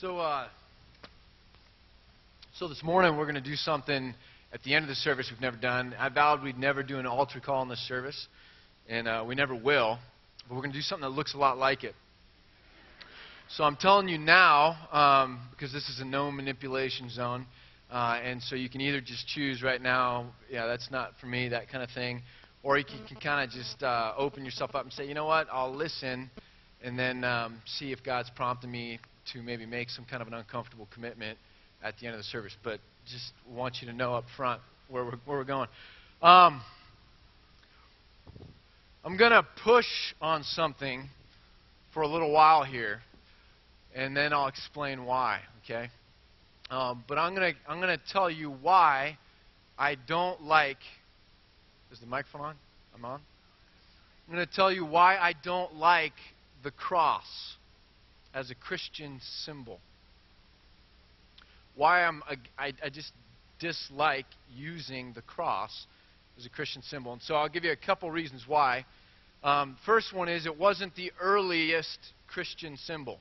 So, uh, so this morning we're going to do something at the end of the service we've never done. I vowed we'd never do an altar call in this service, and uh, we never will. But we're going to do something that looks a lot like it. So I'm telling you now, um, because this is a no manipulation zone, uh, and so you can either just choose right now, yeah, that's not for me, that kind of thing, or you can, can kind of just uh, open yourself up and say, you know what, I'll listen, and then um, see if God's prompting me to maybe make some kind of an uncomfortable commitment at the end of the service. But just want you to know up front where we're, where we're going. Um, I'm going to push on something for a little while here, and then I'll explain why, okay? Um, but I'm going to I'm going to tell you why I don't like. Is the microphone on? I'm on. I'm going to tell you why I don't like the cross as a Christian symbol. Why I'm, I, I just dislike using the cross as a Christian symbol. And so I'll give you a couple reasons why. Um, first one is it wasn't the earliest Christian symbol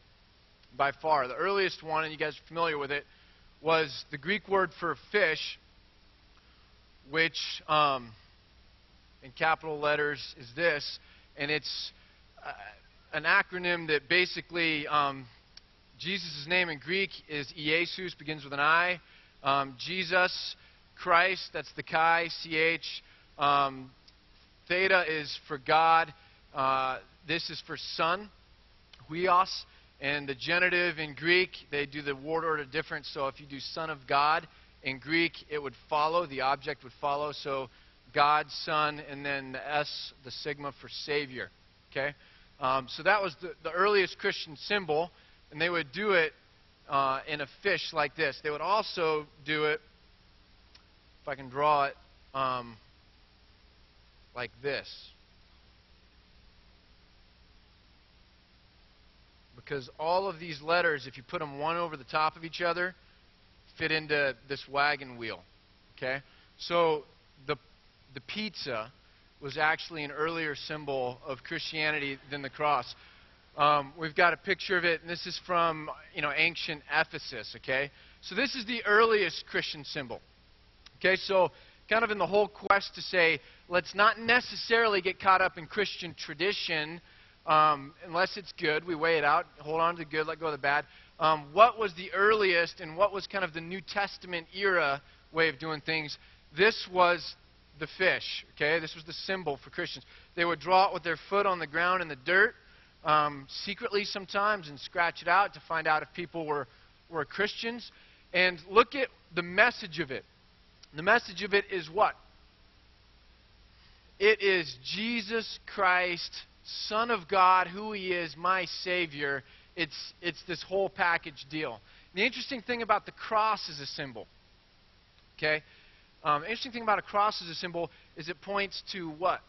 by far. The earliest one, and you guys are familiar with it, was the Greek word for fish, which um, in capital letters is this, and it's uh, an acronym that basically um, Jesus' name in Greek is Iesus, begins with an I. Um, Jesus, Christ, that's the Chi, C-H. Um, theta is for God. Uh, this is for Son, Huios. And the genitive in Greek, they do the word order different. So if you do Son of God, in Greek, it would follow, the object would follow. So God, Son, and then the S, the sigma for Savior. Okay? Um, so that was the, the, earliest Christian symbol, and they would do it uh, in a fish like this. They would also do it, if I can draw it, um, like this. Because all of these letters, if you put them one over the top of each other, fit into this wagon wheel. Okay? So the, the pizza was actually an earlier symbol of Christianity than the cross. Um, we've got a picture of it, and this is from you know ancient Ephesus. Okay, so this is the earliest Christian symbol. Okay, so kind of in the whole quest to say, let's not necessarily get caught up in Christian tradition, um, unless it's good. We weigh it out, hold on to the good, let go of the bad. Um, what was the earliest, and what was kind of the New Testament era way of doing things? This was the fish. Okay, this was the symbol for Christians. They would draw it with their foot on the ground in the dirt, um, secretly sometimes, and scratch it out to find out if people were were Christians. And look at the message of it. The message of it is what? It is Jesus Christ, Son of God, who He is, my Savior. It's, it's this whole package deal. The interesting thing about the cross is a symbol, okay, um, interesting thing about a cross as a symbol is it points to what?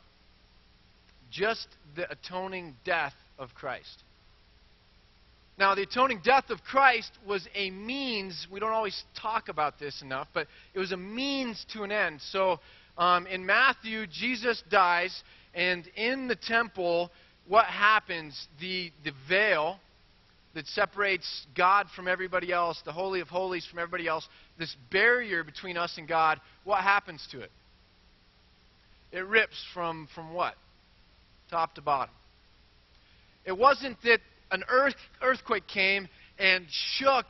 Just the atoning death of Christ. Now, the atoning death of Christ was a means, we don't always talk about this enough, but it was a means to an end. So, um, in Matthew, Jesus dies, and in the temple, what happens? The, the veil, that separates God from everybody else, the Holy of Holies from everybody else, this barrier between us and God, what happens to it? It rips from, from what? Top to bottom. It wasn't that an earth, earthquake came and shook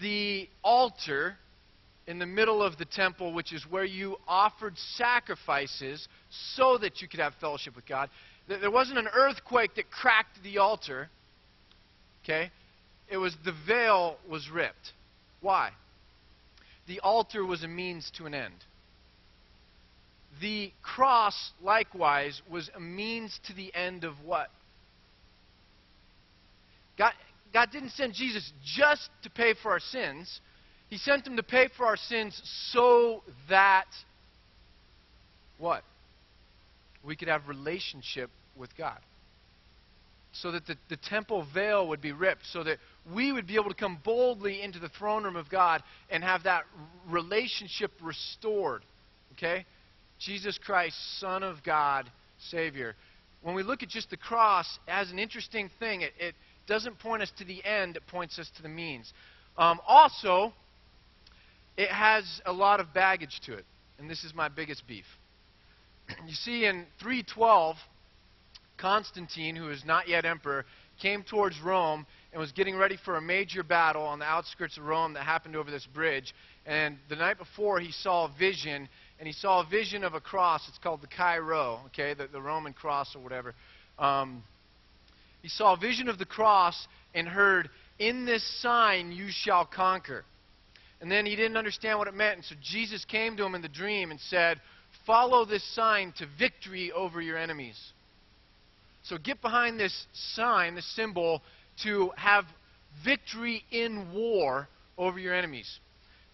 the altar in the middle of the temple, which is where you offered sacrifices so that you could have fellowship with God. There wasn't an earthquake that cracked the altar. Okay? It was the veil was ripped. Why? The altar was a means to an end. The cross, likewise, was a means to the end of what? God, God didn't send Jesus just to pay for our sins. He sent him to pay for our sins so that what? We could have relationship with God so that the, the temple veil would be ripped, so that we would be able to come boldly into the throne room of God and have that relationship restored. Okay? Jesus Christ, Son of God, Savior. When we look at just the cross as an interesting thing, it, it doesn't point us to the end, it points us to the means. Um, also, it has a lot of baggage to it, and this is my biggest beef. You see, in 312, Constantine, who is not yet emperor, came towards Rome and was getting ready for a major battle on the outskirts of Rome that happened over this bridge. And the night before, he saw a vision, and he saw a vision of a cross. It's called the Chi Rho, okay, the, the Roman cross or whatever. Um, he saw a vision of the cross and heard, In this sign you shall conquer. And then he didn't understand what it meant. And so Jesus came to him in the dream and said, Follow this sign to victory over your enemies. So get behind this sign, this symbol, to have victory in war over your enemies.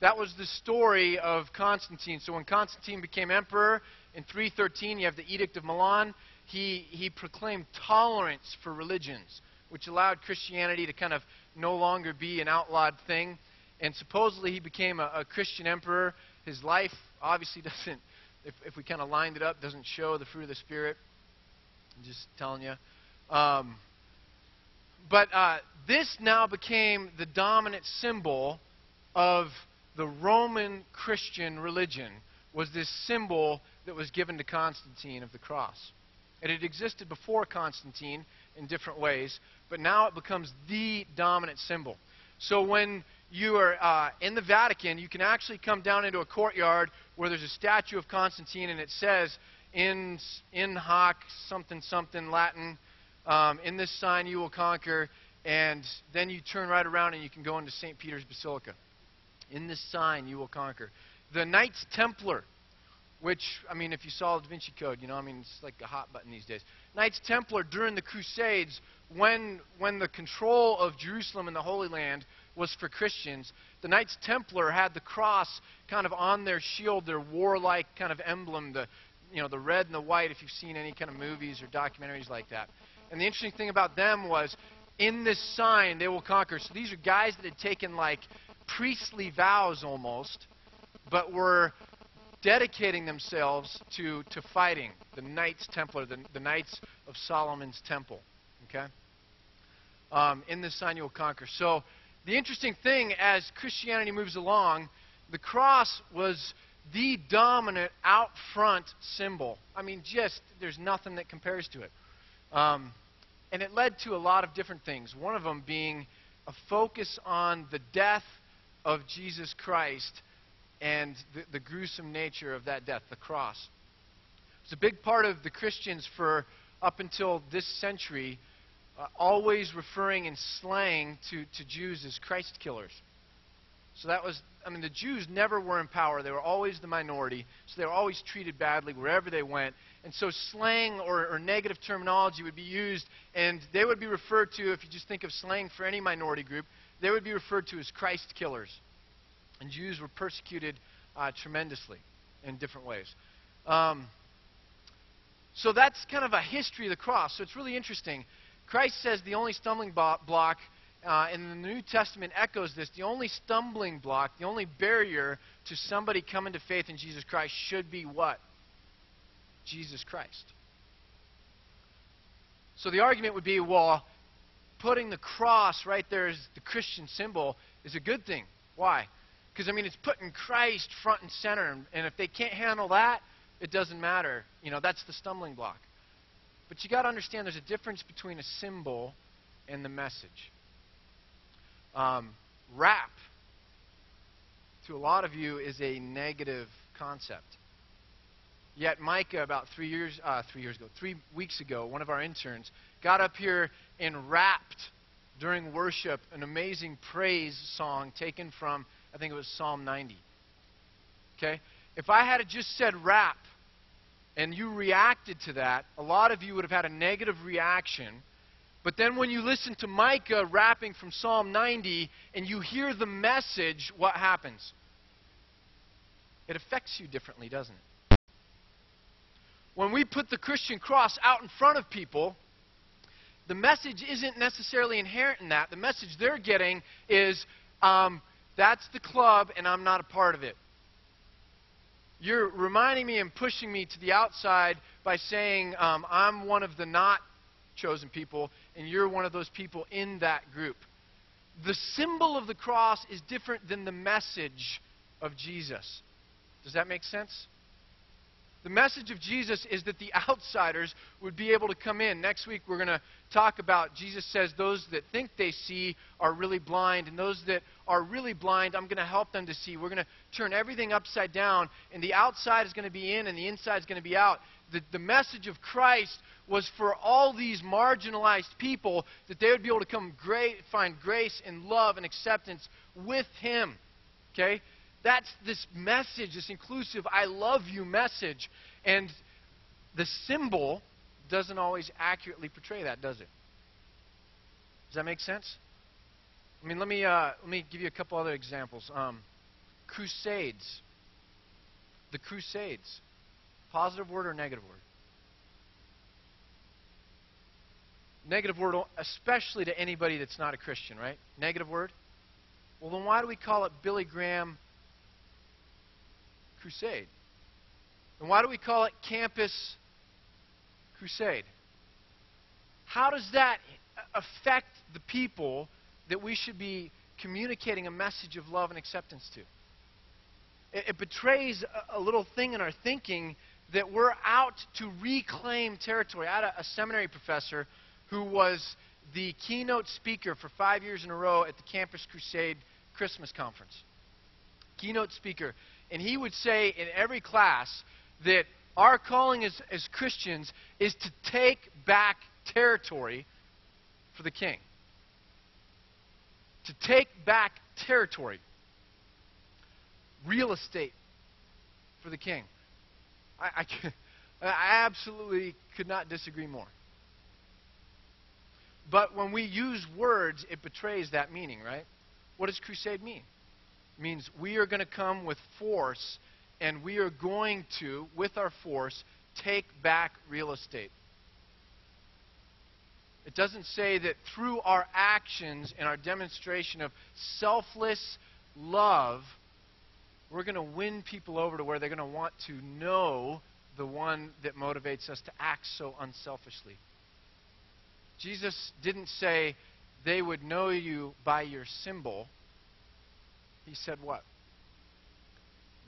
That was the story of Constantine. So when Constantine became emperor in 313, you have the Edict of Milan. He, he proclaimed tolerance for religions, which allowed Christianity to kind of no longer be an outlawed thing. And supposedly he became a, a Christian emperor. His life obviously doesn't, if, if we kind of lined it up, doesn't show the fruit of the Spirit. I'm just telling you. Um, but uh, this now became the dominant symbol of the Roman Christian religion. Was this symbol that was given to Constantine of the cross? And it had existed before Constantine in different ways, but now it becomes the dominant symbol. So when you are uh, in the Vatican, you can actually come down into a courtyard where there's a statue of Constantine, and it says, in, in hoc, something, something, Latin, um, in this sign you will conquer, and then you turn right around and you can go into St. Peter's Basilica. In this sign you will conquer. The Knights Templar, which, I mean, if you saw the Da Vinci Code, you know, I mean, it's like a hot button these days. Knights Templar, during the Crusades, when, when the control of Jerusalem and the Holy Land was for Christians, the Knights Templar had the cross kind of on their shield, their warlike kind of emblem, the, you know, the red and the white, if you've seen any kind of movies or documentaries like that. And the interesting thing about them was, in this sign, they will conquer. So these are guys that had taken like priestly vows almost, but were dedicating themselves to, to fighting the Knights Templar, the, the Knights of Solomon's Temple. Okay? Um, in this sign you will conquer. So the interesting thing as Christianity moves along, the cross was the dominant out front symbol. I mean, just, there's nothing that compares to it. Um, and it led to a lot of different things. One of them being a focus on the death of Jesus Christ and the, the gruesome nature of that death, the cross. It's a big part of the Christians for up until this century, uh, always referring in slang to, to Jews as Christ killers. So that was, I mean, the Jews never were in power. They were always the minority. So they were always treated badly wherever they went. And so slang or, or negative terminology would be used, and they would be referred to, if you just think of slang for any minority group, they would be referred to as Christ killers. And Jews were persecuted uh, tremendously in different ways. Um, so that's kind of a history of the cross. So it's really interesting. Christ says the only stumbling block uh, and the New Testament echoes this. The only stumbling block, the only barrier to somebody coming to faith in Jesus Christ should be what? Jesus Christ. So the argument would be well, putting the cross right there as the Christian symbol is a good thing. Why? Because, I mean, it's putting Christ front and center. And, and if they can't handle that, it doesn't matter. You know, that's the stumbling block. But you got to understand there's a difference between a symbol and the message. Um, rap, to a lot of you, is a negative concept. Yet Micah, about three years, uh, three years ago, three weeks ago, one of our interns, got up here and rapped during worship an amazing praise song taken from, I think it was Psalm 90. Okay? If I had just said rap and you reacted to that, a lot of you would have had a negative reaction. But then when you listen to Micah rapping from Psalm 90 and you hear the message, what happens? It affects you differently, doesn't it? when we put the Christian cross out in front of people, the message isn't necessarily inherent in that. The message they're getting is um, that's the club and I'm not a part of it. You're reminding me and pushing me to the outside by saying um, I'm one of the not chosen people and you're one of those people in that group. the symbol of the cross is different than the message of Jesus. Does that make sense? The message of Jesus is that the outsiders would be able to come in. Next week, we're going to talk about Jesus says those that think they see are really blind, and those that are really blind, I'm going to help them to see. We're going to turn everything upside down, and the outside is going to be in, and the inside is going to be out. The, the message of Christ was for all these marginalized people that they would be able to come great, find grace and love and acceptance with Him. Okay? That's this message, this inclusive, I love you message. And the symbol doesn't always accurately portray that, does it? Does that make sense? I mean, let me, uh, let me give you a couple other examples. Um, crusades. The Crusades. Positive word or negative word? Negative word, especially to anybody that's not a Christian, right? Negative word? Well, then why do we call it Billy Graham Crusade? And why do we call it Campus Crusade? How does that affect the people that we should be communicating a message of love and acceptance to? It, betrays a, little thing in our thinking that we're out to reclaim territory. I had a, a seminary professor who was the keynote speaker for five years in a row at the Campus Crusade Christmas Conference. Keynote speaker. And he would say in every class that our calling as, as Christians is to take back territory for the king. To take back territory, real estate for the king. I, I, I absolutely could not disagree more. But when we use words, it betrays that meaning, right? What does crusade mean? It means we are going to come with force and we are going to, with our force, take back real estate. It doesn't say that through our actions and our demonstration of selfless love, we're going to win people over to where they're going to want to know the one that motivates us to act so unselfishly. Jesus didn't say they would know you by your symbol. He said what?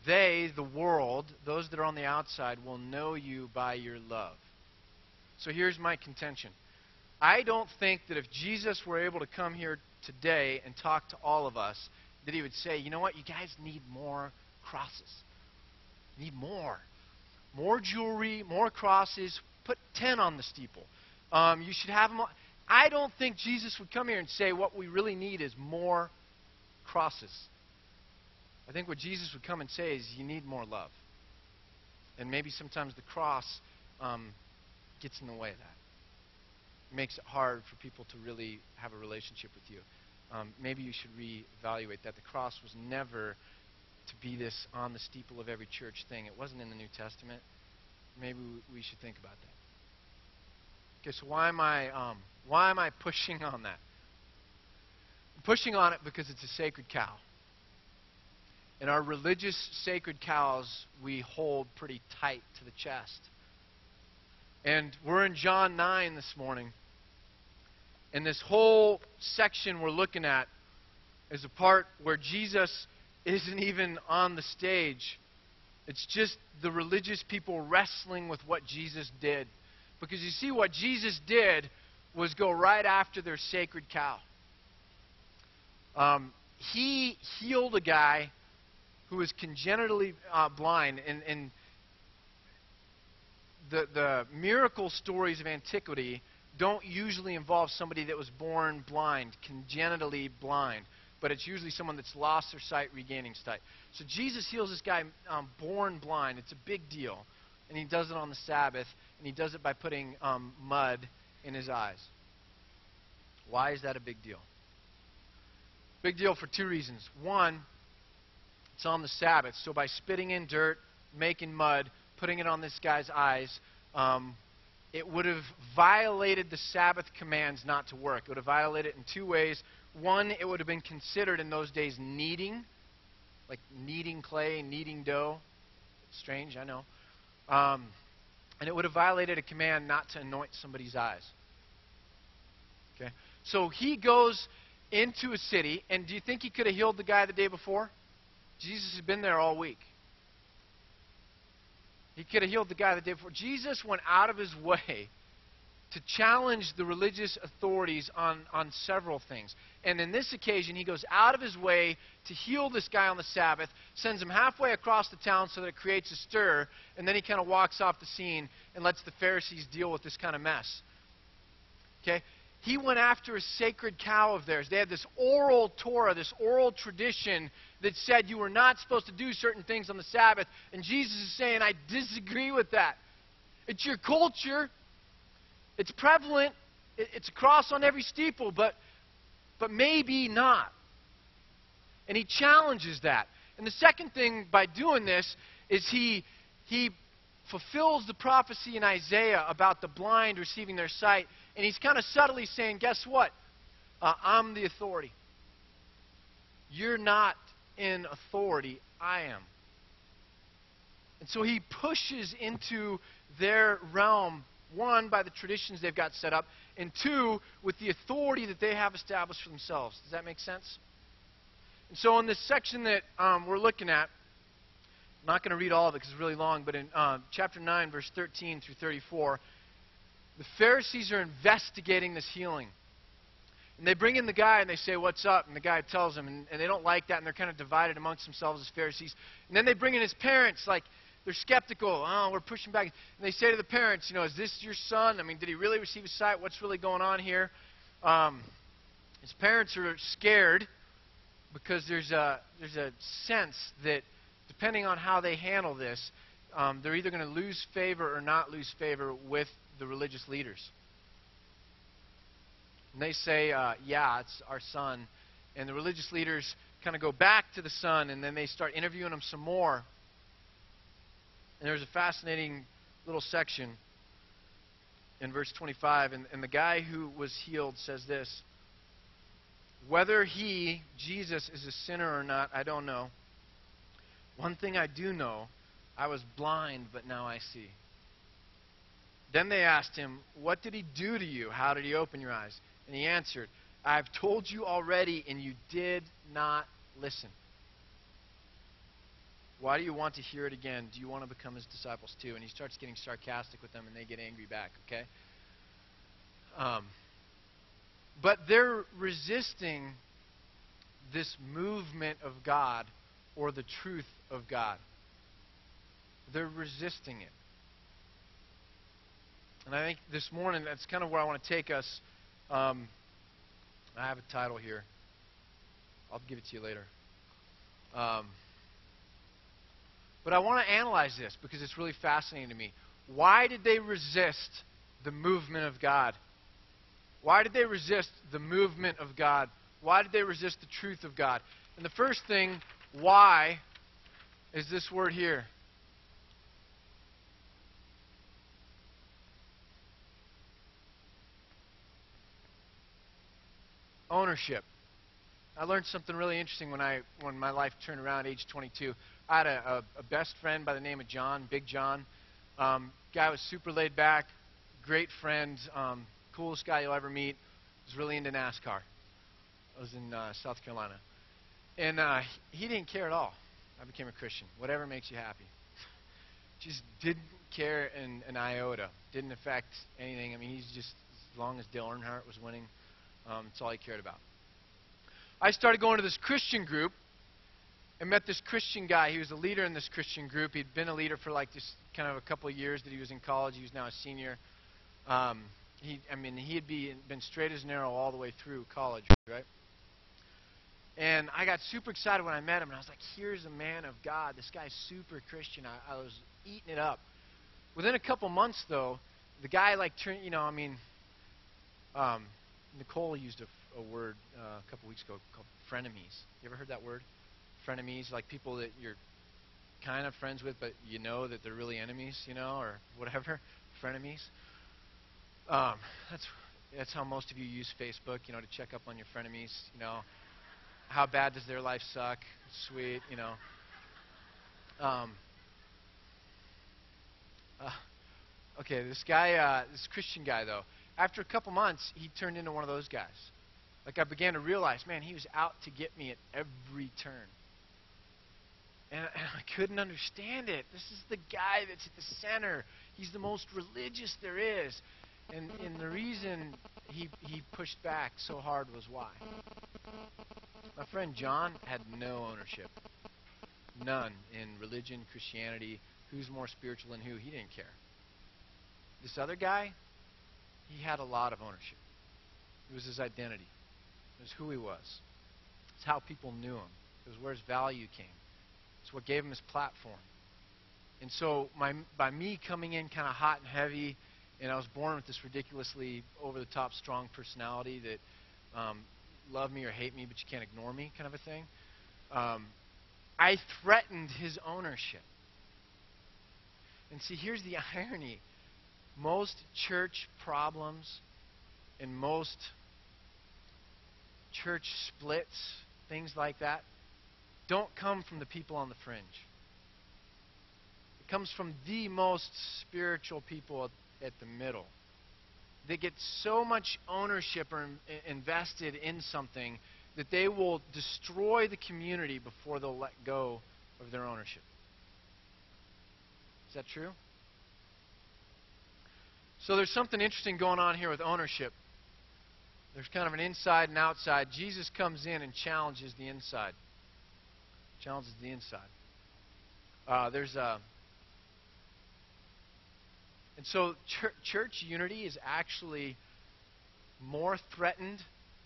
They, the world, those that are on the outside, will know you by your love. So here's my contention. I don't think that if Jesus were able to come here today and talk to all of us, that he would say, you know what, you guys need more crosses. You need more. More jewelry, more crosses. Put 10 on the steeple. Um, you should have them. I don't think Jesus would come here and say what we really need is more crosses. I think what Jesus would come and say is you need more love. And maybe sometimes the cross um, gets in the way of that. It makes it hard for people to really have a relationship with you. Um, maybe you should reevaluate that. The cross was never to be this on the steeple of every church thing. It wasn't in the New Testament. Maybe we should think about that. Okay, so why am I um, why am I pushing on that? I'm pushing on it because it's a sacred cow. And our religious sacred cows we hold pretty tight to the chest. And we're in John 9 this morning. And this whole section we're looking at is a part where Jesus isn't even on the stage. It's just the religious people wrestling with what Jesus did. Because you see, what Jesus did was go right after their sacred cow. Um, he healed a guy who was congenitally uh, blind, and, and the, the miracle stories of antiquity don't usually involve somebody that was born blind, congenitally blind, but it's usually someone that's lost their sight, regaining sight. So Jesus heals this guy um, born blind. It's a big deal. And he does it on the Sabbath, and he does it by putting um, mud in his eyes. Why is that a big deal? Big deal for two reasons. One, it's on the Sabbath. So by spitting in dirt, making mud, putting it on this guy's eyes, um, it would have violated the Sabbath commands not to work. It would have violated it in two ways. One, it would have been considered in those days kneading, like kneading clay, kneading dough. Strange, I know. Um, and it would have violated a command not to anoint somebody's eyes. Okay? So he goes into a city, and do you think he could have healed the guy the day before? Jesus had been there all week. He could have healed the guy the day before. Jesus went out of his way to challenge the religious authorities on, on several things. And in this occasion, he goes out of his way to heal this guy on the Sabbath, sends him halfway across the town so that it creates a stir, and then he kind of walks off the scene and lets the Pharisees deal with this kind of mess. Okay? He went after a sacred cow of theirs. They had this oral Torah, this oral tradition that said you were not supposed to do certain things on the Sabbath. And Jesus is saying, I disagree with that. It's your culture. It's prevalent. It's a cross on every steeple, but, but maybe not. And he challenges that. And the second thing by doing this is he, he fulfills the prophecy in Isaiah about the blind receiving their sight. And he's kind of subtly saying, guess what? Uh, I'm the authority. You're not in authority. I am. And so he pushes into their realm, one, by the traditions they've got set up, and two, with the authority that they have established for themselves. Does that make sense? And so in this section that um, we're looking at, I'm not going to read all of it because it's really long, but in uh, chapter 9, verse 13 through 34, the Pharisees are investigating this healing. And they bring in the guy and they say, What's up? And the guy tells them, and, and they don't like that, and they're kind of divided amongst themselves as Pharisees. And then they bring in his parents, like, they're skeptical. Oh, we're pushing back. And they say to the parents, you know, is this your son? I mean, did he really receive his sight? What's really going on here? Um, his parents are scared because there's a, there's a sense that depending on how they handle this, um, they're either going to lose favor or not lose favor with the religious leaders. And they say, uh, yeah, it's our son. And the religious leaders kind of go back to the son, and then they start interviewing him some more. And there's a fascinating little section in verse 25. And, and the guy who was healed says this Whether he, Jesus, is a sinner or not, I don't know. One thing I do know I was blind, but now I see. Then they asked him, What did he do to you? How did he open your eyes? And he answered, I've told you already, and you did not listen. Why do you want to hear it again? Do you want to become his disciples too? And he starts getting sarcastic with them, and they get angry back, okay? Um, but they're resisting this movement of God or the truth of God. They're resisting it. And I think this morning that's kind of where I want to take us. Um, I have a title here. I'll give it to you later. Um, but I want to analyze this because it's really fascinating to me. Why did they resist the movement of God? Why did they resist the movement of God? Why did they resist the truth of God? And the first thing, why, is this word here ownership. I learned something really interesting when I when my life turned around, age 22. I had a, a, a best friend by the name of John, Big John. Um, guy was super laid back, great friend, um, coolest guy you'll ever meet. Was really into NASCAR. I was in uh, South Carolina, and uh, he didn't care at all. I became a Christian. Whatever makes you happy. just didn't care in an iota. Didn't affect anything. I mean, he's just as long as Dale Earnhardt was winning um, that's all he cared about. I started going to this Christian group and met this Christian guy. He was a leader in this Christian group. He'd been a leader for like this kind of a couple of years that he was in college. He was now a senior. Um, he, I mean, he had be, been straight as an arrow all the way through college, right? And I got super excited when I met him, and I was like, here's a man of God. This guy's super Christian. I, I was eating it up. Within a couple months, though, the guy, like, turned, you know, I mean, um, Nicole used a, a word uh, a couple weeks ago called frenemies. You ever heard that word? Frenemies, like people that you're kind of friends with, but you know that they're really enemies, you know, or whatever. Frenemies. Um, that's that's how most of you use Facebook, you know, to check up on your frenemies. You know, how bad does their life suck? Sweet, you know. Um, uh, okay, this guy, uh, this Christian guy though, after a couple months, he turned into one of those guys. Like I began to realize, man, he was out to get me at every turn. And, I couldn't understand it. This is the guy that's at the center. He's the most religious there is. And, and the reason he, he pushed back so hard was why? My friend John had no ownership. None in religion, Christianity, who's more spiritual than who. He didn't care. This other guy, he had a lot of ownership. It was his identity. It was who he was. It's how people knew him. It was where his value came. It's what gave him his platform. And so my, by me coming in kind of hot and heavy, and I was born with this ridiculously over-the-top strong personality that um, love me or hate me, but you can't ignore me kind of a thing. Um, I threatened his ownership. And see, here's the irony. Most church problems and most church splits, things like that, don't come from the people on the fringe. It comes from the most spiritual people at, the middle. They get so much ownership or invested in something that they will destroy the community before they'll let go of their ownership. Is that true? So there's something interesting going on here with ownership. There's kind of an inside and outside. Jesus comes in and challenges the inside. Challenges the inside. Uh, there's a. And so ch- church unity is actually more threatened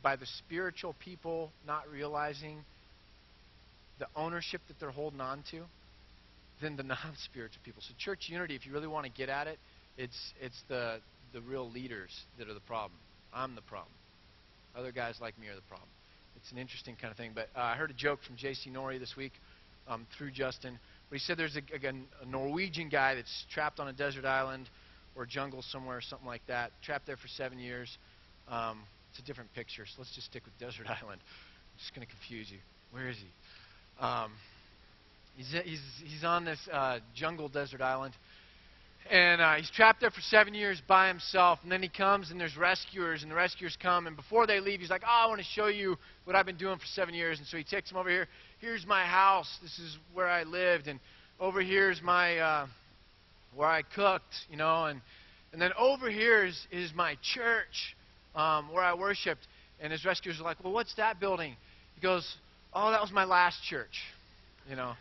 by the spiritual people not realizing the ownership that they're holding on to than the non spiritual people. So, church unity, if you really want to get at it, it's, it's the, the real leaders that are the problem. I'm the problem. Other guys like me are the problem. It's an interesting kind of thing. But uh, I heard a joke from J.C. Nori this week um, through Justin. Where he said there's a, a, a Norwegian guy that's trapped on a desert island or jungle somewhere, or something like that, trapped there for seven years. Um, it's a different picture, so let's just stick with desert island. I'm just going to confuse you. Where is he? Um, he's, he's, he's on this uh, jungle desert island and uh, he's trapped there for seven years by himself. And then he comes, and there's rescuers, and the rescuers come. And before they leave, he's like, "Oh, I want to show you what I've been doing for seven years." And so he takes them over here. Here's my house. This is where I lived, and over here's my uh, where I cooked, you know, and and then over here is is my church um, where I worshipped. And his rescuers are like, "Well, what's that building?" He goes, "Oh, that was my last church," you know.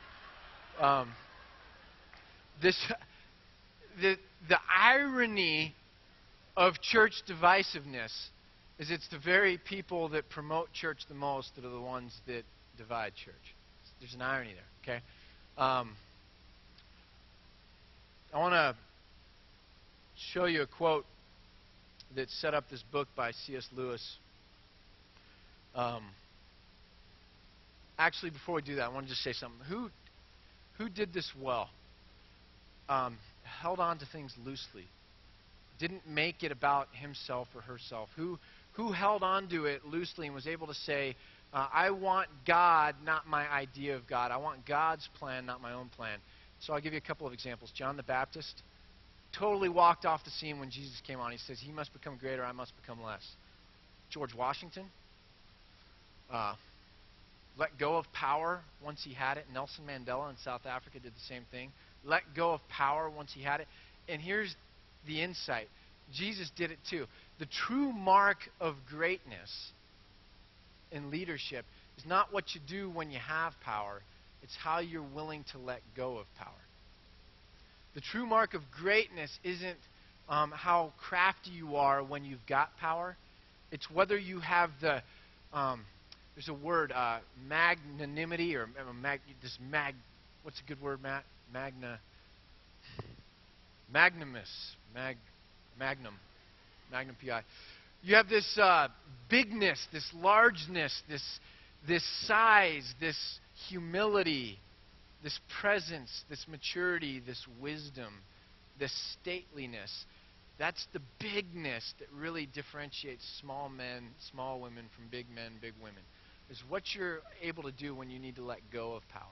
Um, this the, the irony of church divisiveness is it's the very people that promote church the most that are the ones that divide church. There's an irony there, okay? Um, I want to show you a quote that set up this book by C.S. Lewis. Um, actually, before we do that, I want to just say something. Who, who did this well? Um, held on to things loosely, didn't make it about himself or herself, who, who held on to it loosely and was able to say, uh, I want God, not my idea of God. I want God's plan, not my own plan. So I'll give you a couple of examples. John the Baptist totally walked off the scene when Jesus came on. He says, He must become greater, I must become less. George Washington uh, let go of power once he had it. Nelson Mandela in South Africa did the same thing let go of power once he had it. And here's the insight Jesus did it too. The true mark of greatness in leadership is not what you do when you have power, it's how you're willing to let go of power. The true mark of greatness isn't um, how crafty you are when you've got power, it's whether you have the. Um, there's a word, uh, magnanimity, or uh, mag, this mag. What's a good word, Matt? Magna, magnumus, mag, magnum, magnum pi. You have this uh, bigness, this largeness, this, this size, this humility, this presence, this maturity, this wisdom, this stateliness. That's the bigness that really differentiates small men, small women from big men, big women. Is what you're able to do when you need to let go of power.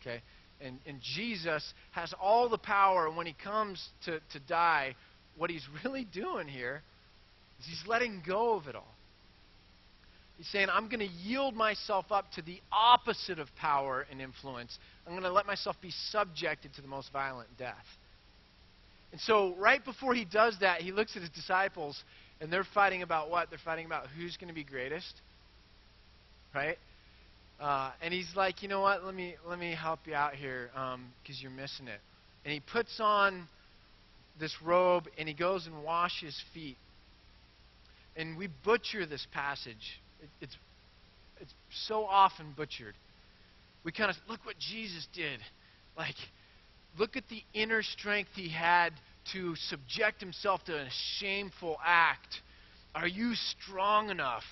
Okay? And, and Jesus has all the power. And when he comes to, to die, what he's really doing here is he's letting go of it all. He's saying, I'm going to yield myself up to the opposite of power and influence. I'm going to let myself be subjected to the most violent death. And so, right before he does that, he looks at his disciples, and they're fighting about what? They're fighting about who's going to be greatest. Right? Uh, and he's like, you know what? Let me let me help you out here because um, you're missing it. And he puts on this robe and he goes and washes feet. And we butcher this passage. It, it's it's so often butchered. We kind of look what Jesus did. Like, look at the inner strength he had to subject himself to a shameful act. Are you strong enough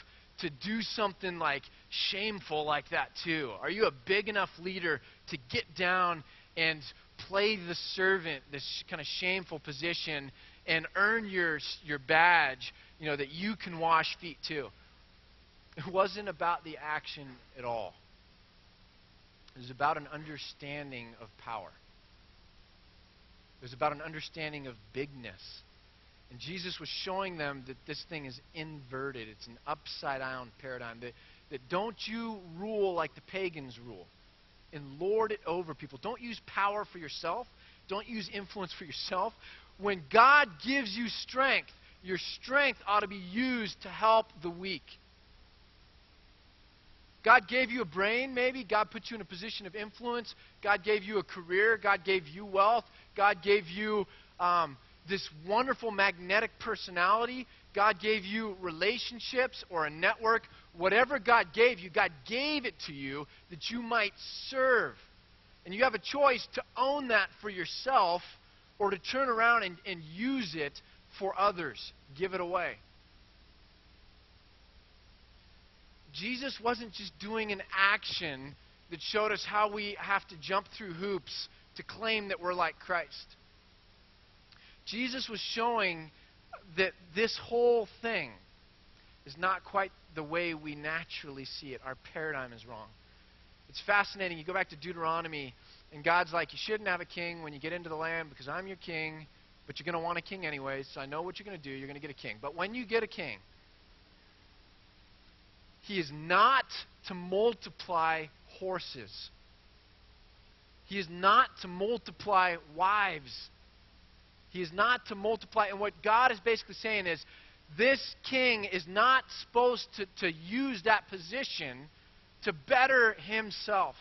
to do something like shameful like that too? Are you a big enough leader to get down and play the servant, this kind of shameful position, and earn your, your badge, you know, that you can wash feet too? It wasn't about the action at all. It was about an understanding of power. It was about an understanding of bigness. And Jesus was showing them that this thing is inverted. It's an upside down paradigm. That, that don't you rule like the pagans rule and lord it over people. Don't use power for yourself. Don't use influence for yourself. When God gives you strength, your strength ought to be used to help the weak. God gave you a brain, maybe. God put you in a position of influence. God gave you a career. God gave you wealth. God gave you um, this wonderful magnetic personality. God gave you relationships or a network. Whatever God gave you, God gave it to you that you might serve. And you have a choice to own that for yourself or to turn around and, and use it for others. Give it away. Jesus wasn't just doing an action that showed us how we have to jump through hoops to claim that we're like Christ. Jesus was showing that this whole thing is not quite the way we naturally see it. Our paradigm is wrong. It's fascinating. You go back to Deuteronomy, and God's like, You shouldn't have a king when you get into the land because I'm your king, but you're going to want a king anyways, so I know what you're going to do. You're going to get a king. But when you get a king, he is not to multiply horses. He is not to multiply wives. He is not to multiply. And what God is basically saying is this king is not supposed to, to use that position to better himself.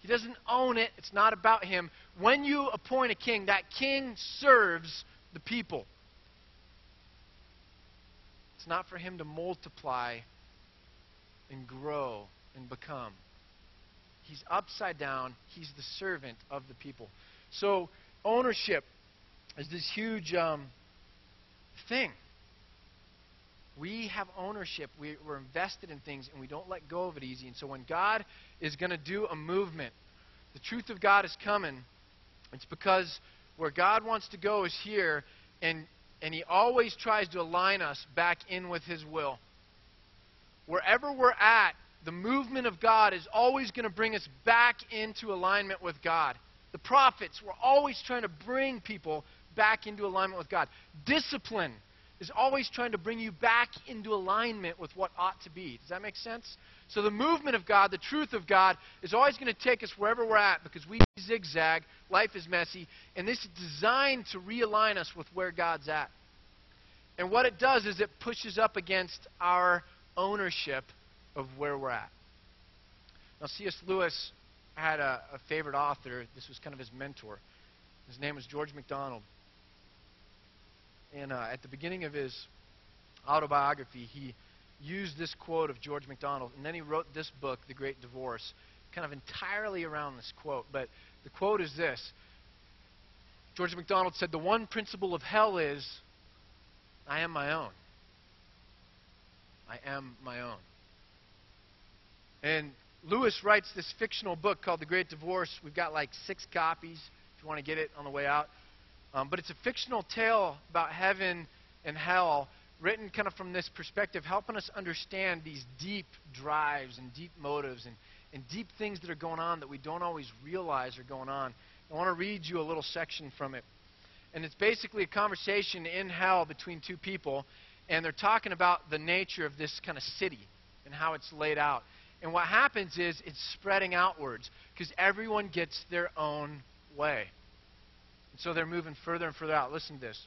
He doesn't own it. It's not about him. When you appoint a king, that king serves the people. It's not for him to multiply and grow and become. He's upside down. He's the servant of the people. So, ownership is this huge um, thing. We have ownership. We, we're invested in things, and we don't let go of it easy. And so, when God is going to do a movement, the truth of God is coming. It's because where God wants to go is here, and and He always tries to align us back in with His will. Wherever we're at, the movement of God is always going to bring us back into alignment with God. The prophets were always trying to bring people back into alignment with God. Discipline is always trying to bring you back into alignment with what ought to be. Does that make sense? So the movement of God, the truth of God, is always going to take us wherever we're at because we zigzag, life is messy, and this is designed to realign us with where God's at. And what it does is it pushes up against our ownership of where we're at. Now, C.S. Lewis had a, a favorite author. This was kind of his mentor. His name was George MacDonald. And uh, at the beginning of his autobiography, he used this quote of George MacDonald, and then he wrote this book, The Great Divorce, kind of entirely around this quote. But the quote is this George MacDonald said, The one principle of hell is, I am my own. I am my own. And Lewis writes this fictional book called The Great Divorce. We've got like six copies if you want to get it on the way out. Um, but it's a fictional tale about heaven and hell written kind of from this perspective, helping us understand these deep drives and deep motives and, and deep things that are going on that we don't always realize are going on. I want to read you a little section from it. And it's basically a conversation in hell between two people. and they're talking about the nature of this kind of city and how it's laid out. And what happens is it's spreading outwards because everyone gets their own way. And so they're moving further and further out. Listen to this.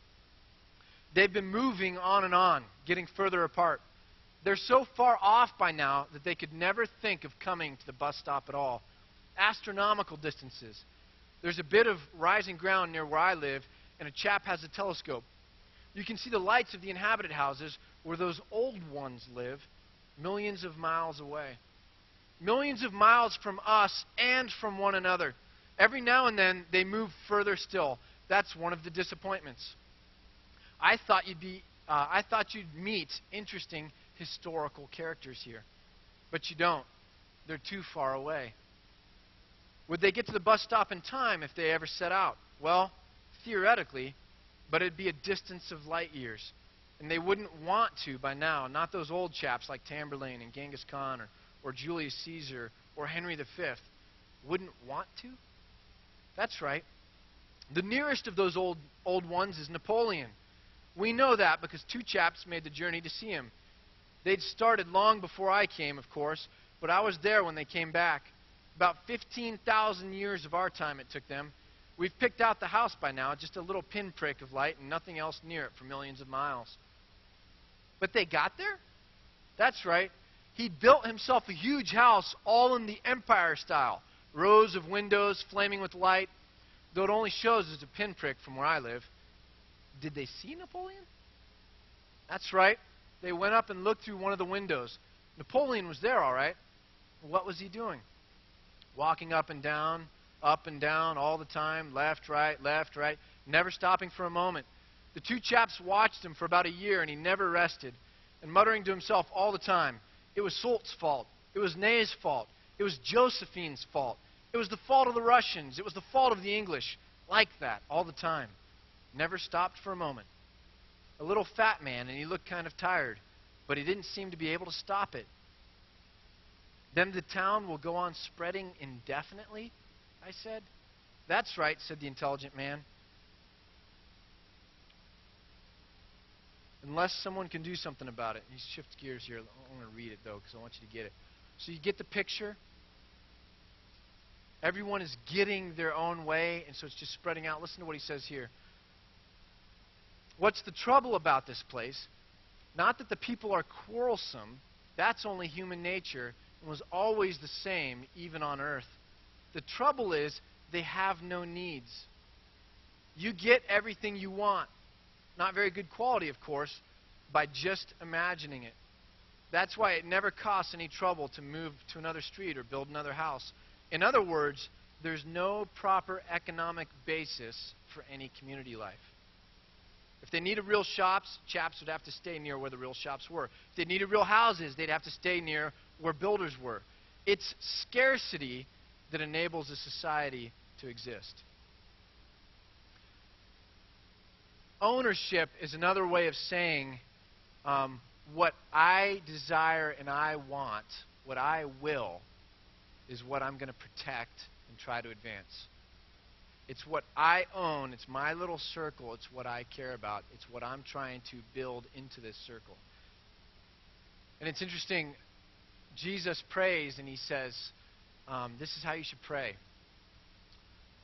They've been moving on and on, getting further apart. They're so far off by now that they could never think of coming to the bus stop at all. Astronomical distances. There's a bit of rising ground near where I live, and a chap has a telescope. You can see the lights of the inhabited houses where those old ones live, millions of miles away millions of miles from us and from one another. Every now and then they move further still. That's one of the disappointments. I thought you'd be uh, I thought you'd meet interesting historical characters here. But you don't. They're too far away. Would they get to the bus stop in time if they ever set out? Well, theoretically, but it'd be a distance of light years. And they wouldn't want to by now. Not those old chaps like Tamberlane and Genghis Khan or or Julius Caesar or Henry V wouldn't want to? That's right. The nearest of those old, old ones is Napoleon. We know that because two chaps made the journey to see him. They'd started long before I came, of course, but I was there when they came back. About 15,000 years of our time it took them. We've picked out the house by now, just a little pinprick of light and nothing else near it for millions of miles. But they got there? That's right he built himself a huge house, all in the empire style. Rows of windows flaming with light, though it only shows as a pinprick from where I live. Did they see Napoleon? That's right. They went up and looked through one of the windows. Napoleon was there, all right. What was he doing? Walking up and down, up and down all the time, left, right, left, right, never stopping for a moment. The two chaps watched him for about a year, and he never rested, and muttering to himself all the time, it was Soult's fault. It was Ney's fault. It was Josephine's fault. It was the fault of the Russians. It was the fault of the English. Like that, all the time. Never stopped for a moment. A little fat man, and he looked kind of tired, but he didn't seem to be able to stop it. Then the town will go on spreading indefinitely? I said. That's right, said the intelligent man. Unless someone can do something about it. He shifts gears here. I'm going to read it, though, because I want you to get it. So you get the picture? Everyone is getting their own way, and so it's just spreading out. Listen to what he says here. What's the trouble about this place? Not that the people are quarrelsome, that's only human nature and was always the same, even on earth. The trouble is they have no needs. You get everything you want. Not very good quality, of course, by just imagining it. That's why it never costs any trouble to move to another street or build another house. In other words, there's no proper economic basis for any community life. If they needed real shops, chaps would have to stay near where the real shops were. If they needed real houses, they'd have to stay near where builders were. It's scarcity that enables a society to exist. Ownership is another way of saying um, what I desire and I want, what I will, is what I'm going to protect and try to advance. It's what I own. It's my little circle. It's what I care about. It's what I'm trying to build into this circle. And it's interesting. Jesus prays and he says, um, This is how you should pray.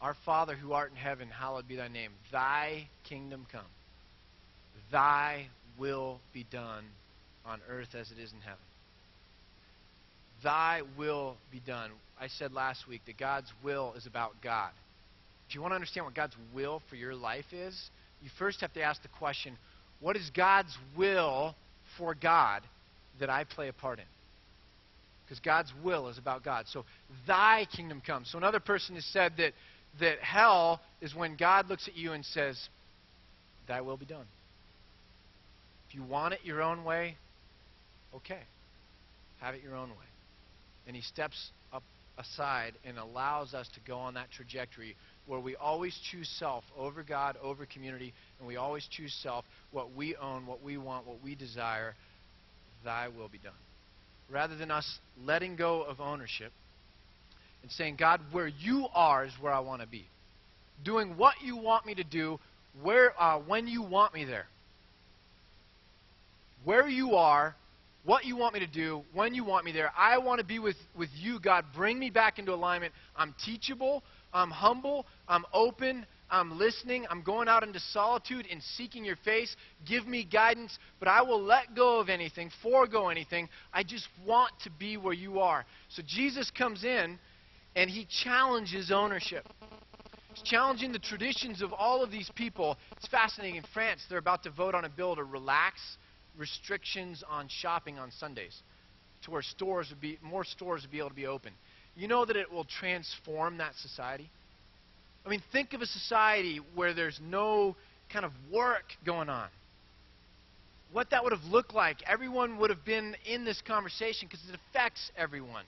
Our Father who art in heaven, hallowed be thy name. Thy kingdom come. Thy will be done on earth as it is in heaven. Thy will be done. I said last week that God's will is about God. If you want to understand what God's will for your life is, you first have to ask the question what is God's will for God that I play a part in? Because God's will is about God. So, thy kingdom come. So, another person has said that that hell is when God looks at you and says, Thy will be done. If you want it your own way, okay. Have it your own way. And He steps up aside and allows us to go on that trajectory where we always choose self over God, over community, and we always choose self, what we own, what we want, what we desire. Thy will be done. Rather than us letting go of ownership and saying, God, where you are is where I want to be. Doing what you want me to do, where, uh, when you want me there. where you are, what you want me to do, when you want me there. I want to be with, with you, God. Bring me back into alignment. I'm teachable. I'm humble. I'm open. I'm listening. I'm going out into solitude and seeking your face. Give me guidance, but I will let go of anything, forego anything. I just want to be where you are. So Jesus comes in and he challenges ownership. He's challenging the traditions of all of these people. It's fascinating. In France, they're about to vote on a bill to relax restrictions on shopping on Sundays to where stores would be, more stores would be able to be open. You know that it will transform that society? I mean, think of a society where there's no kind of work going on. What that would have looked like. Everyone would have been in this conversation because it affects everyone.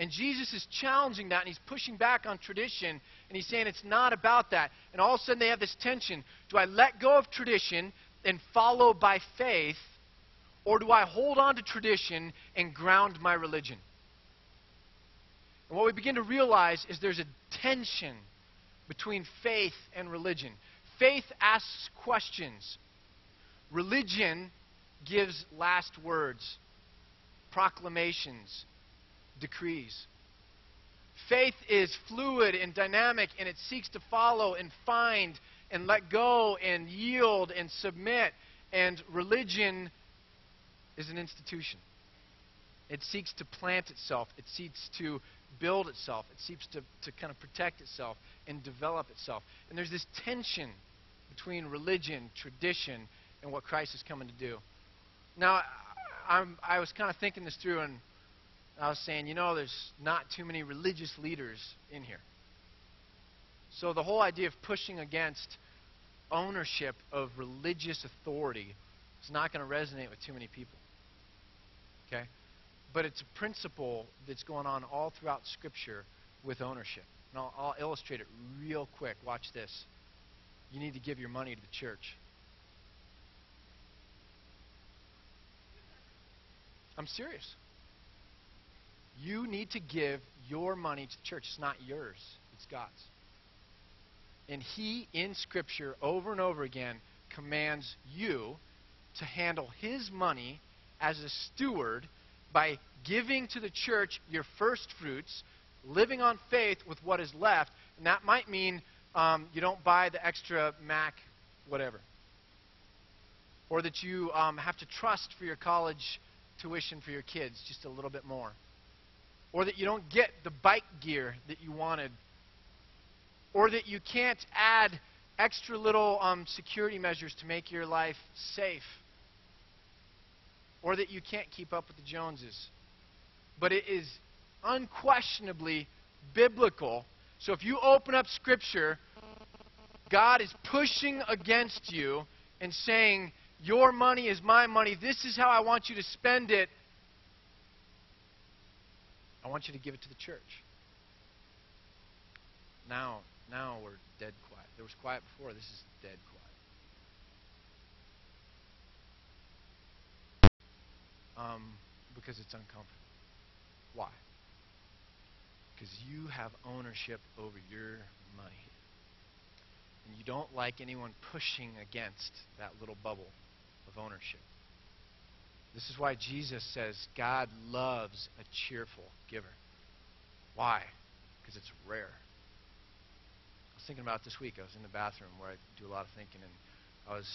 And Jesus is challenging that, and he's pushing back on tradition, and he's saying it's not about that. And all of a sudden, they have this tension. Do I let go of tradition and follow by faith, or do I hold on to tradition and ground my religion? And what we begin to realize is there's a tension between faith and religion. Faith asks questions, religion gives last words, proclamations, decrees. Faith is fluid and dynamic, and it seeks to follow and find and let go and yield and submit. And religion is an institution. It seeks to plant itself, it seeks to build itself, it seeks to, to kind of protect itself and develop itself. And there's this tension between religion, tradition, and what Christ is coming to do. Now, I'm, I was kind of thinking this through, and I was saying, you know, there's not too many religious leaders in here. So the whole idea of pushing against ownership of religious authority is not going to resonate with too many people. Okay? But it's a principle that's going on all throughout Scripture with ownership. And I'll, I'll illustrate it real quick. Watch this. You need to give your money to the church. I'm serious. You need to give your money to the church. It's not yours, it's God's. And He, in Scripture, over and over again, commands you to handle His money as a steward by giving to the church your first fruits, living on faith with what is left. And that might mean um, you don't buy the extra Mac, whatever. Or that you um, have to trust for your college tuition for your kids just a little bit more. Or that you don't get the bike gear that you wanted. Or that you can't add extra little um, security measures to make your life safe or that you can't keep up with the Joneses. But it is unquestionably biblical. So if you open up Scripture, God is pushing against you and saying, Your money is my money. This is how I want you to spend it. I want you to give it to the church. Now, now we're dead quiet. There was quiet before. This is dead quiet. Um, because it's uncomfortable. Why? Because you have ownership over your money. And you don't like anyone pushing against that little bubble of ownership. This is why Jesus says God loves a cheerful giver. Why? Because it's rare. I was thinking about this week. I was in the bathroom where I do a lot of thinking, and I was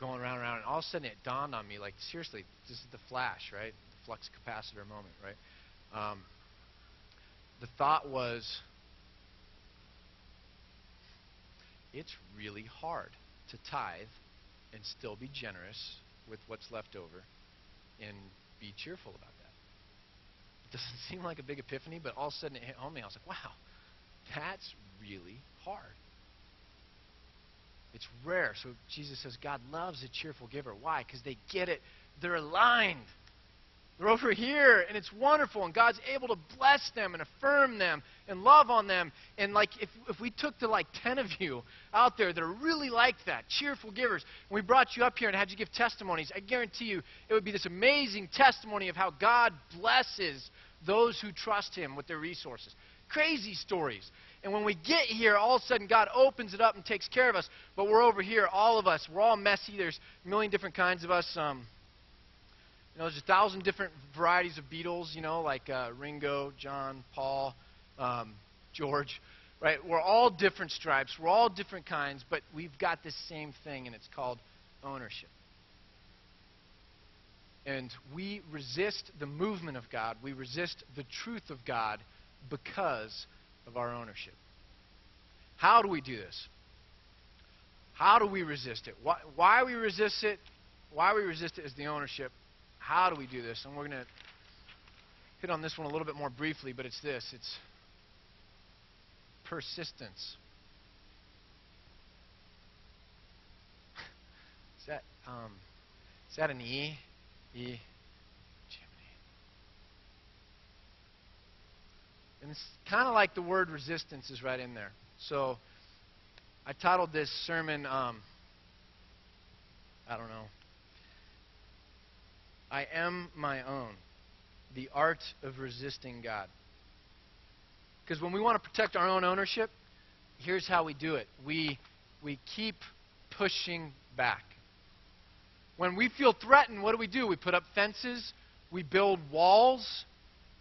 going around and around, and all of a sudden it dawned on me, like, seriously, this is the flash, right? The flux capacitor moment, right? Um, the thought was, it's really hard to tithe and still be generous with what's left over and be cheerful about that. It doesn't seem like a big epiphany, but all of a sudden it hit home me. I was like, wow, that's really hard. It's rare. So Jesus says God loves a cheerful giver. Why? Because they get it. They're aligned. They're over here, and it's wonderful, and God's able to bless them and affirm them and love on them. And like if, if we took the like ten of you out there that are really like that, cheerful givers, and we brought you up here and had you give testimonies, I guarantee you it would be this amazing testimony of how God blesses those who trust Him with their resources. Crazy stories. And when we get here, all of a sudden God opens it up and takes care of us. But we're over here, all of us. We're all messy. There's a million different kinds of us. Um, You know, there's a thousand different varieties of Beatles, you know, like uh, Ringo, John, Paul, um, George, right? We're all different stripes. We're all different kinds, but we've got this same thing, and it's called ownership. And we resist the movement of God. We resist the truth of God because of our ownership. How do we do this? How do we resist it? Why, why we resist it? Why we resist it is the ownership. How do we do this? And we're going to hit on this one a little bit more briefly, but it's this it's persistence. Is that, um, is that an E? E. And it's kind of like the word resistance is right in there. So I titled this sermon, um, I don't know. I am my own. The art of resisting God. Because when we want to protect our own ownership, here's how we do it we, we keep pushing back. When we feel threatened, what do we do? We put up fences, we build walls,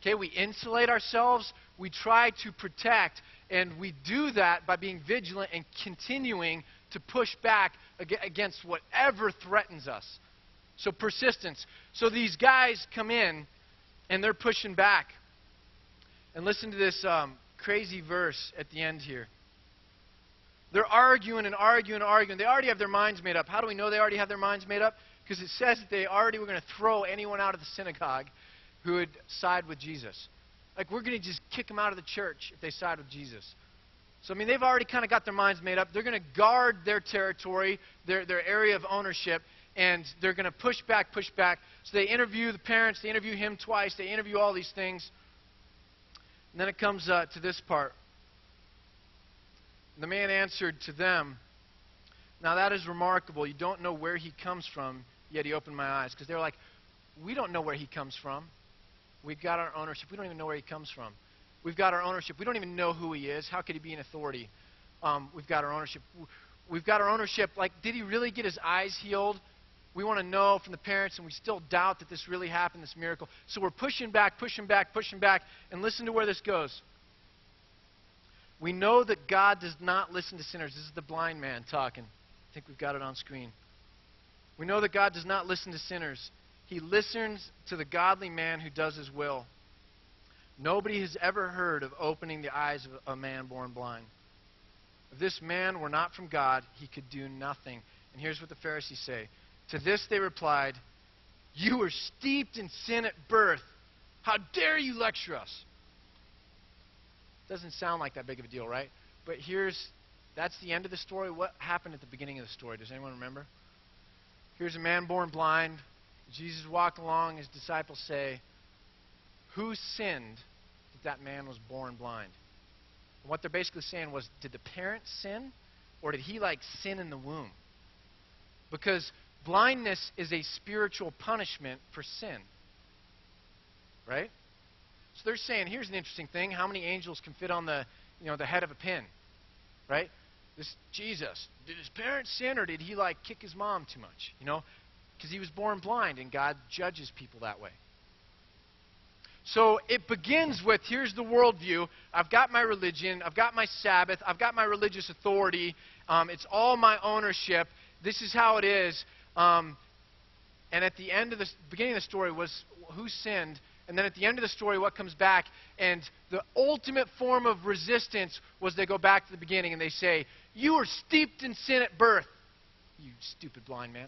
okay, we insulate ourselves, we try to protect, and we do that by being vigilant and continuing to push back against whatever threatens us. So, persistence. So, these guys come in and they're pushing back. And listen to this um, crazy verse at the end here. They're arguing and arguing and arguing. They already have their minds made up. How do we know they already have their minds made up? Because it says that they already were going to throw anyone out of the synagogue who would side with Jesus. Like, we're going to just kick them out of the church if they side with Jesus. So, I mean, they've already kind of got their minds made up. They're going to guard their territory, their, their area of ownership, and they're going to push back, push back. So they interview the parents, they interview him twice, they interview all these things. And then it comes uh, to this part. The man answered to them, Now that is remarkable. You don't know where he comes from, yet he opened my eyes. Because they're like, We don't know where he comes from. We've got our ownership. We don't even know where he comes from. We've got our ownership. We don't even know who he is. How could he be an authority? Um, we've got our ownership. We've got our ownership. Like, did he really get his eyes healed? We want to know from the parents, and we still doubt that this really happened, this miracle. So we're pushing back, pushing back, pushing back, and listen to where this goes. We know that God does not listen to sinners. This is the blind man talking. I think we've got it on screen. We know that God does not listen to sinners. He listens to the godly man who does his will. Nobody has ever heard of opening the eyes of a man born blind. If this man were not from God, he could do nothing. And here's what the Pharisees say to this they replied, You were steeped in sin at birth. How dare you lecture us? Doesn't sound like that big of a deal, right? But here's that's the end of the story. What happened at the beginning of the story? Does anyone remember? Here's a man born blind. Jesus walked along. His disciples say, Who sinned that that man was born blind? And what they're basically saying was, Did the parents sin? Or did he like sin in the womb? Because Blindness is a spiritual punishment for sin. Right? So they're saying, here's an interesting thing. How many angels can fit on the, you know, the head of a pin? Right? This Jesus, did his parents sin or did he like kick his mom too much? You know? Because he was born blind and God judges people that way. So it begins with here's the worldview. I've got my religion. I've got my Sabbath. I've got my religious authority. Um, it's all my ownership. This is how it is. Um, and at the end of the beginning of the story was who sinned. And then at the end of the story, what comes back? And the ultimate form of resistance was they go back to the beginning and they say, You were steeped in sin at birth, you stupid blind man.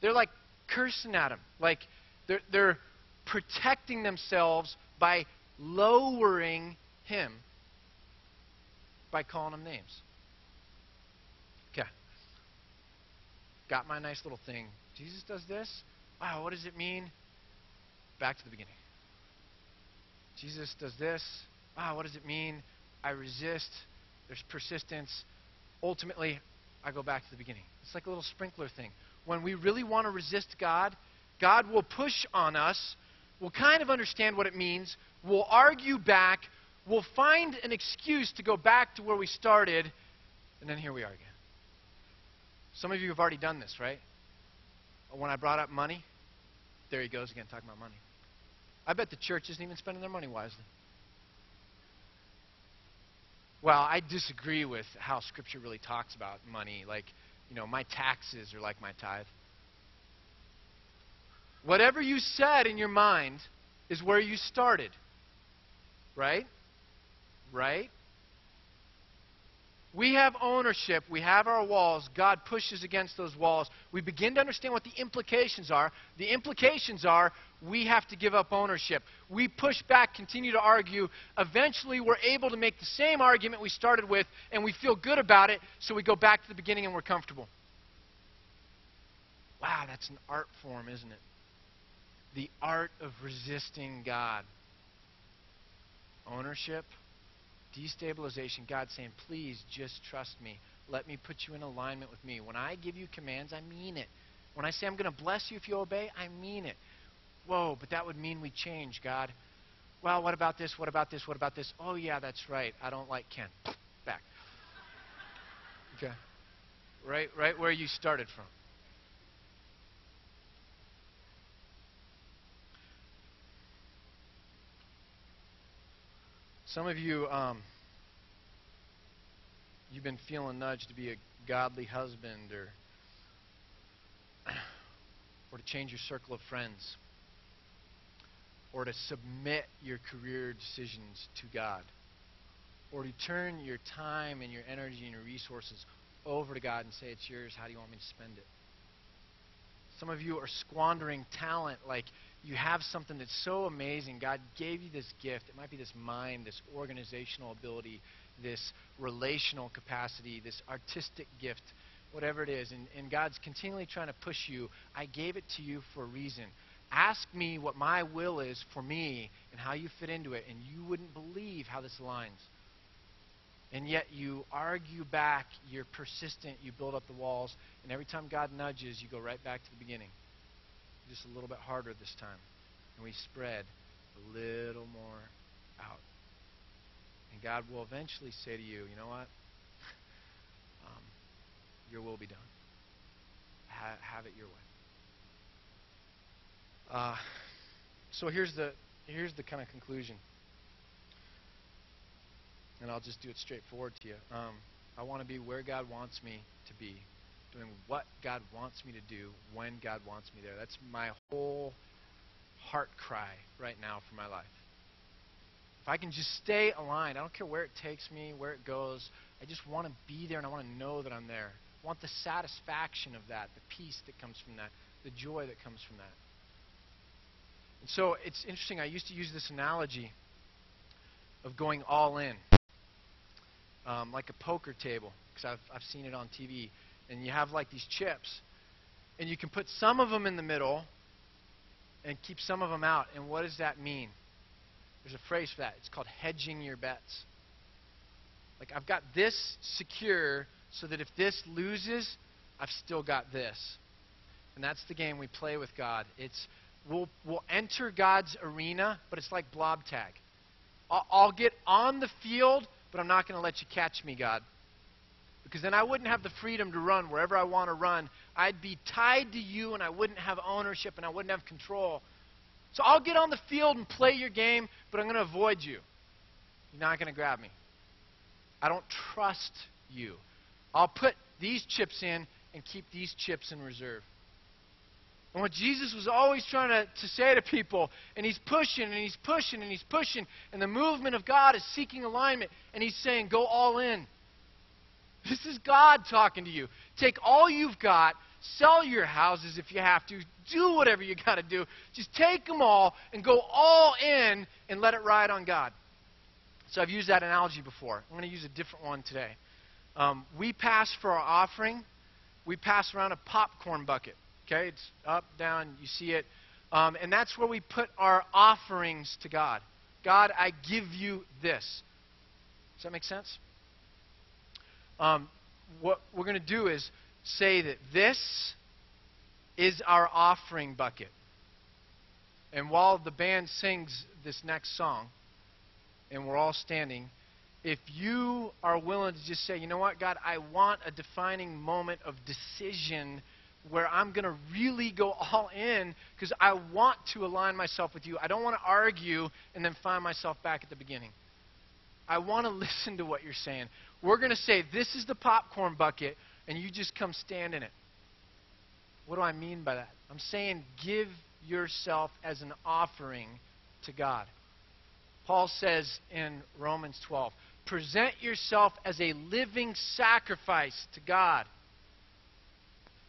They're like cursing at him. Like they're, they're protecting themselves by lowering him by calling him names. Got my nice little thing. Jesus does this? Wow, what does it mean? Back to the beginning. Jesus does this. Wow, what does it mean? I resist. There's persistence. Ultimately, I go back to the beginning. It's like a little sprinkler thing. When we really want to resist God, God will push on us. We'll kind of understand what it means. We'll argue back. We'll find an excuse to go back to where we started. And then here we are again. Some of you have already done this, right? When I brought up money, there he goes again, talking about money. I bet the church isn't even spending their money wisely. Well, I disagree with how Scripture really talks about money. Like, you know, my taxes are like my tithe. Whatever you said in your mind is where you started. Right? Right? We have ownership. We have our walls. God pushes against those walls. We begin to understand what the implications are. The implications are we have to give up ownership. We push back, continue to argue. Eventually, we're able to make the same argument we started with, and we feel good about it, so we go back to the beginning and we're comfortable. Wow, that's an art form, isn't it? The art of resisting God. Ownership Destabilization, God saying, please just trust me. Let me put you in alignment with me. When I give you commands, I mean it. When I say I'm going to bless you if you obey, I mean it. Whoa, but that would mean we change, God. Well, what about this? What about this? What about this? Oh, yeah, that's right. I don't like Ken. Back. Okay. Right, right where you started from. Some of you, um, you've been feeling nudged to be a godly husband or, or to change your circle of friends or to submit your career decisions to God or to turn your time and your energy and your resources over to God and say, It's yours. How do you want me to spend it? Some of you are squandering talent like you have something that's so amazing. God gave you this gift. It might be this mind, this organizational ability, this relational capacity, this artistic gift, whatever it is. And, and God's continually trying to push you. I gave it to you for a reason. Ask me what my will is for me and how you fit into it, and you wouldn't believe how this aligns. And yet you argue back, you're persistent, you build up the walls, and every time God nudges, you go right back to the beginning just a little bit harder this time. And we spread a little more out. And God will eventually say to you, you know what? um, your will be done. Ha- have it your way. Uh, so here's the here's the kind of conclusion, and I'll just do it straightforward to you. Um, I want to be where God wants me to be doing what God wants me to do when God wants me there. That's my whole heart cry right now for my life. If I can just stay aligned, I don't care where it takes me, where it goes. I just want to be there and I want to know that I'm there. I want the satisfaction of that, the peace that comes from that, the joy that comes from that. And so it's interesting. I used to use this analogy of going all in, um, like a poker table, because I've, I've seen it on TV and you have like these chips, and you can put some of them in the middle and keep some of them out. And what does that mean? There's a phrase for that. It's called hedging your bets. Like I've got this secure so that if this loses, I've still got this. And that's the game we play with God. It's we'll we'll enter God's arena, but it's like blob tag. I'll, I'll get on the field, but I'm not going to let you catch me, God because then I wouldn't have the freedom to run wherever I want to run. I'd be tied to you and I wouldn't have ownership and I wouldn't have control. So I'll get on the field and play your game, but I'm going to avoid you. You're not going to grab me. I don't trust you. I'll put these chips in and keep these chips in reserve. And what Jesus was always trying to, to say to people, and he's pushing and he's pushing and he's pushing, and the movement of God is seeking alignment, and he's saying, go all in. This is God talking to you. Take all you've got, sell your houses if you have to, do whatever you got to do. Just take them all and go all in and let it ride on God. So I've used that analogy before. I'm going to use a different one today. Um, we pass for our offering, we pass around a popcorn bucket. Okay, it's up, down, you see it. Um, and that's where we put our offerings to God. God, I give you this. Does that make sense? Um, what we're going to do is say that this is our offering bucket. And while the band sings this next song, and we're all standing, if you are willing to just say, you know what, God, I want a defining moment of decision where I'm going to really go all in because I want to align myself with you. I don't want to argue and then find myself back at the beginning. I want to listen to what you're saying. We're going to say, This is the popcorn bucket, and you just come stand in it. What do I mean by that? I'm saying give yourself as an offering to God. Paul says in Romans 12, present yourself as a living sacrifice to God.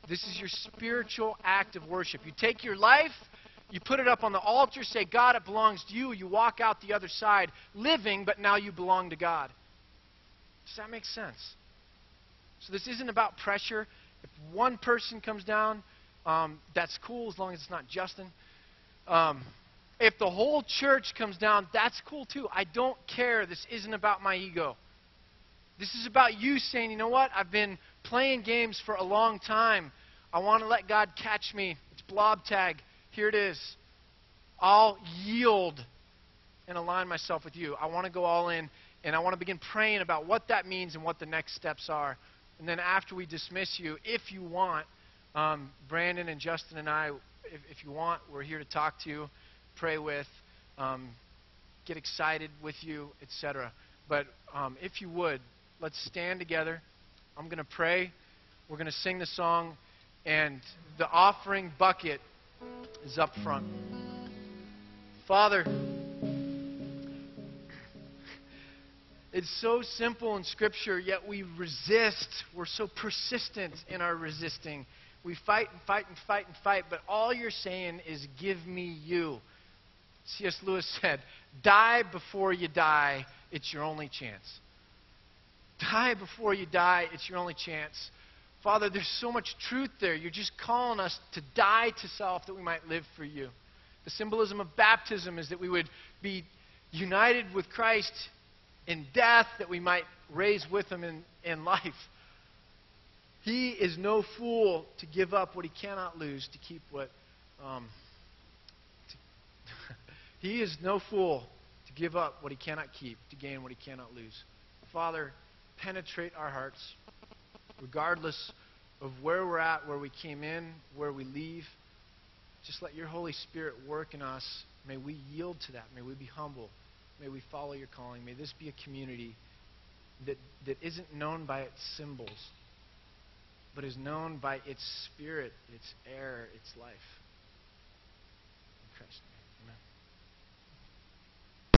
This is your spiritual act of worship. You take your life, you put it up on the altar, say, God, it belongs to you. You walk out the other side living, but now you belong to God. Does that make sense? So this isn't about pressure. If one person comes down, um, that's cool as long as it's not Justin. Um, if the whole church comes down, that's cool too. I don't care. This isn't about my ego. This is about you saying, you know what? I've been playing games for a long time. I want to let God catch me. It's blob tag. Here it is. I'll yield and align myself with you. I want to go all in, and I want to begin praying about what that means and what the next steps are. And then after we dismiss you, if you want, um, Brandon and Justin and I, if, if, you want, we're here to talk to you, pray with, um, get excited with you, etc. But um, if you would, let's stand together. I'm going to pray. We're going to sing the song, and the offering bucket is up front. Father, it's so simple in Scripture, yet we resist. We're so persistent in our resisting. We fight and fight and fight and fight, but all you're saying is, Give me you. C.S. Lewis said, Die before you die. It's your only chance. Die before you die. It's your only chance. Father, there's so much truth there. You're just calling us to die to self that we might live for you. The symbolism of baptism is that we would be united with Christ in death, that we might raise with him in, in life. He is no fool to give up what he cannot lose to keep what. Um, to he is no fool to give up what he cannot keep to gain what he cannot lose. Father, penetrate our hearts, regardless of where we're at, where we came in, where we leave. Just let your Holy Spirit work in us. May we yield to that. May we be humble. May we follow your calling. May this be a community that, that isn't known by its symbols, but is known by its spirit, its air, its life. In Christ.